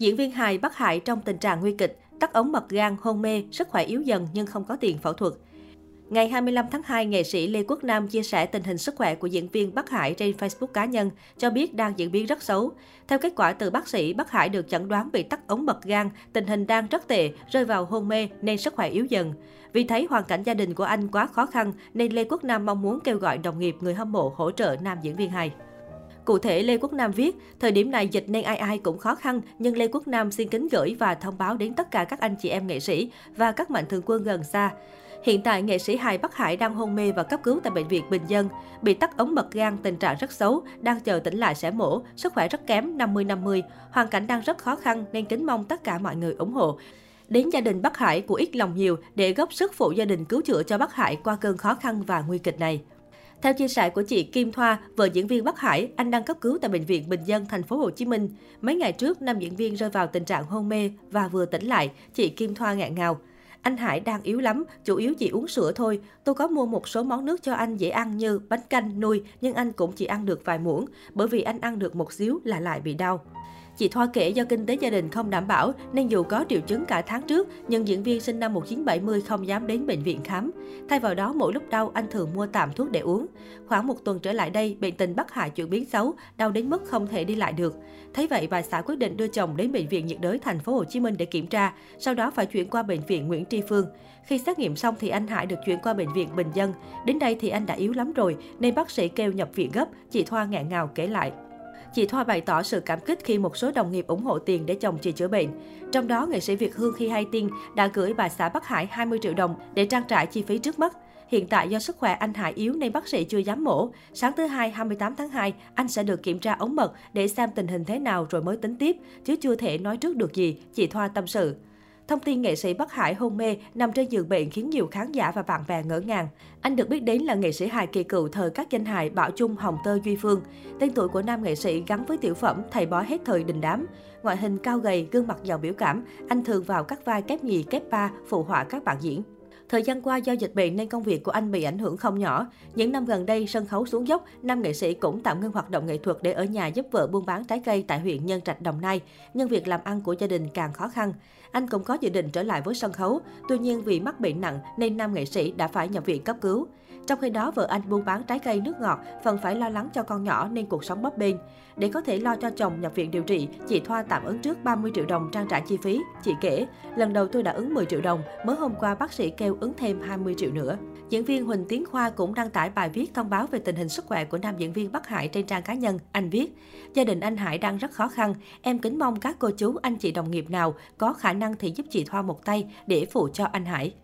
Diễn viên hài bắc hải trong tình trạng nguy kịch, tắc ống mật gan, hôn mê, sức khỏe yếu dần nhưng không có tiền phẫu thuật. Ngày 25 tháng 2, nghệ sĩ Lê Quốc Nam chia sẻ tình hình sức khỏe của diễn viên Bắc Hải trên Facebook cá nhân, cho biết đang diễn biến rất xấu. Theo kết quả từ bác sĩ, Bắc Hải được chẩn đoán bị tắc ống mật gan, tình hình đang rất tệ, rơi vào hôn mê nên sức khỏe yếu dần. Vì thấy hoàn cảnh gia đình của anh quá khó khăn nên Lê Quốc Nam mong muốn kêu gọi đồng nghiệp người hâm mộ hỗ trợ nam diễn viên hài. Cụ thể, Lê Quốc Nam viết, thời điểm này dịch nên ai ai cũng khó khăn, nhưng Lê Quốc Nam xin kính gửi và thông báo đến tất cả các anh chị em nghệ sĩ và các mạnh thường quân gần xa. Hiện tại, nghệ sĩ hài Bắc Hải đang hôn mê và cấp cứu tại bệnh viện Bình Dân. Bị tắc ống mật gan, tình trạng rất xấu, đang chờ tỉnh lại sẽ mổ, sức khỏe rất kém 50-50. Hoàn cảnh đang rất khó khăn nên kính mong tất cả mọi người ủng hộ. Đến gia đình Bắc Hải của ít lòng nhiều để góp sức phụ gia đình cứu chữa cho Bắc Hải qua cơn khó khăn và nguy kịch này. Theo chia sẻ của chị Kim Thoa, vợ diễn viên Bắc Hải, anh đang cấp cứu tại bệnh viện Bình Dân, thành phố Hồ Chí Minh. Mấy ngày trước, nam diễn viên rơi vào tình trạng hôn mê và vừa tỉnh lại, chị Kim Thoa ngạn ngào. Anh Hải đang yếu lắm, chủ yếu chỉ uống sữa thôi. Tôi có mua một số món nước cho anh dễ ăn như bánh canh, nuôi, nhưng anh cũng chỉ ăn được vài muỗng, bởi vì anh ăn được một xíu là lại bị đau. Chị Thoa kể do kinh tế gia đình không đảm bảo nên dù có triệu chứng cả tháng trước, nhưng diễn viên sinh năm 1970 không dám đến bệnh viện khám. Thay vào đó, mỗi lúc đau anh thường mua tạm thuốc để uống. Khoảng một tuần trở lại đây, bệnh tình Bắc hại chuyển biến xấu, đau đến mức không thể đi lại được. Thấy vậy, bà xã quyết định đưa chồng đến bệnh viện nhiệt đới thành phố Hồ Chí Minh để kiểm tra, sau đó phải chuyển qua bệnh viện Nguyễn Tri Phương. Khi xét nghiệm xong thì anh Hải được chuyển qua bệnh viện Bình Dân. Đến đây thì anh đã yếu lắm rồi nên bác sĩ kêu nhập viện gấp, chị Thoa nghẹn ngào kể lại. Chị Thoa bày tỏ sự cảm kích khi một số đồng nghiệp ủng hộ tiền để chồng chị chữa bệnh. Trong đó, nghệ sĩ Việt Hương khi hay tin đã gửi bà xã Bắc Hải 20 triệu đồng để trang trải chi phí trước mắt. Hiện tại do sức khỏe anh Hải yếu nên bác sĩ chưa dám mổ. Sáng thứ hai 28 tháng 2, anh sẽ được kiểm tra ống mật để xem tình hình thế nào rồi mới tính tiếp, chứ chưa thể nói trước được gì, chị Thoa tâm sự. Thông tin nghệ sĩ Bắc Hải hôn mê nằm trên giường bệnh khiến nhiều khán giả và bạn bè ngỡ ngàng. Anh được biết đến là nghệ sĩ hài kỳ cựu thời các danh hài Bảo Trung, Hồng Tơ, Duy Phương. Tên tuổi của nam nghệ sĩ gắn với tiểu phẩm Thầy bói hết thời đình đám. Ngoại hình cao gầy, gương mặt giàu biểu cảm, anh thường vào các vai kép nhì, kép ba, phụ họa các bạn diễn. Thời gian qua do dịch bệnh nên công việc của anh bị ảnh hưởng không nhỏ. Những năm gần đây, sân khấu xuống dốc, nam nghệ sĩ cũng tạm ngưng hoạt động nghệ thuật để ở nhà giúp vợ buôn bán trái cây tại huyện Nhân Trạch, Đồng Nai. Nhưng việc làm ăn của gia đình càng khó khăn. Anh cũng có dự định trở lại với sân khấu, tuy nhiên vì mắc bệnh nặng nên nam nghệ sĩ đã phải nhập viện cấp cứu. Trong khi đó, vợ anh buôn bán trái cây nước ngọt, phần phải lo lắng cho con nhỏ nên cuộc sống bấp bênh. Để có thể lo cho chồng nhập viện điều trị, chị Thoa tạm ứng trước 30 triệu đồng trang trải chi phí. Chị kể, lần đầu tôi đã ứng 10 triệu đồng, mới hôm qua bác sĩ kêu ứng thêm 20 triệu nữa. Diễn viên Huỳnh Tiến Khoa cũng đăng tải bài viết thông báo về tình hình sức khỏe của nam diễn viên Bắc Hải trên trang cá nhân. Anh viết, gia đình anh Hải đang rất khó khăn. Em kính mong các cô chú, anh chị đồng nghiệp nào có khả năng thì giúp chị Thoa một tay để phụ cho anh Hải.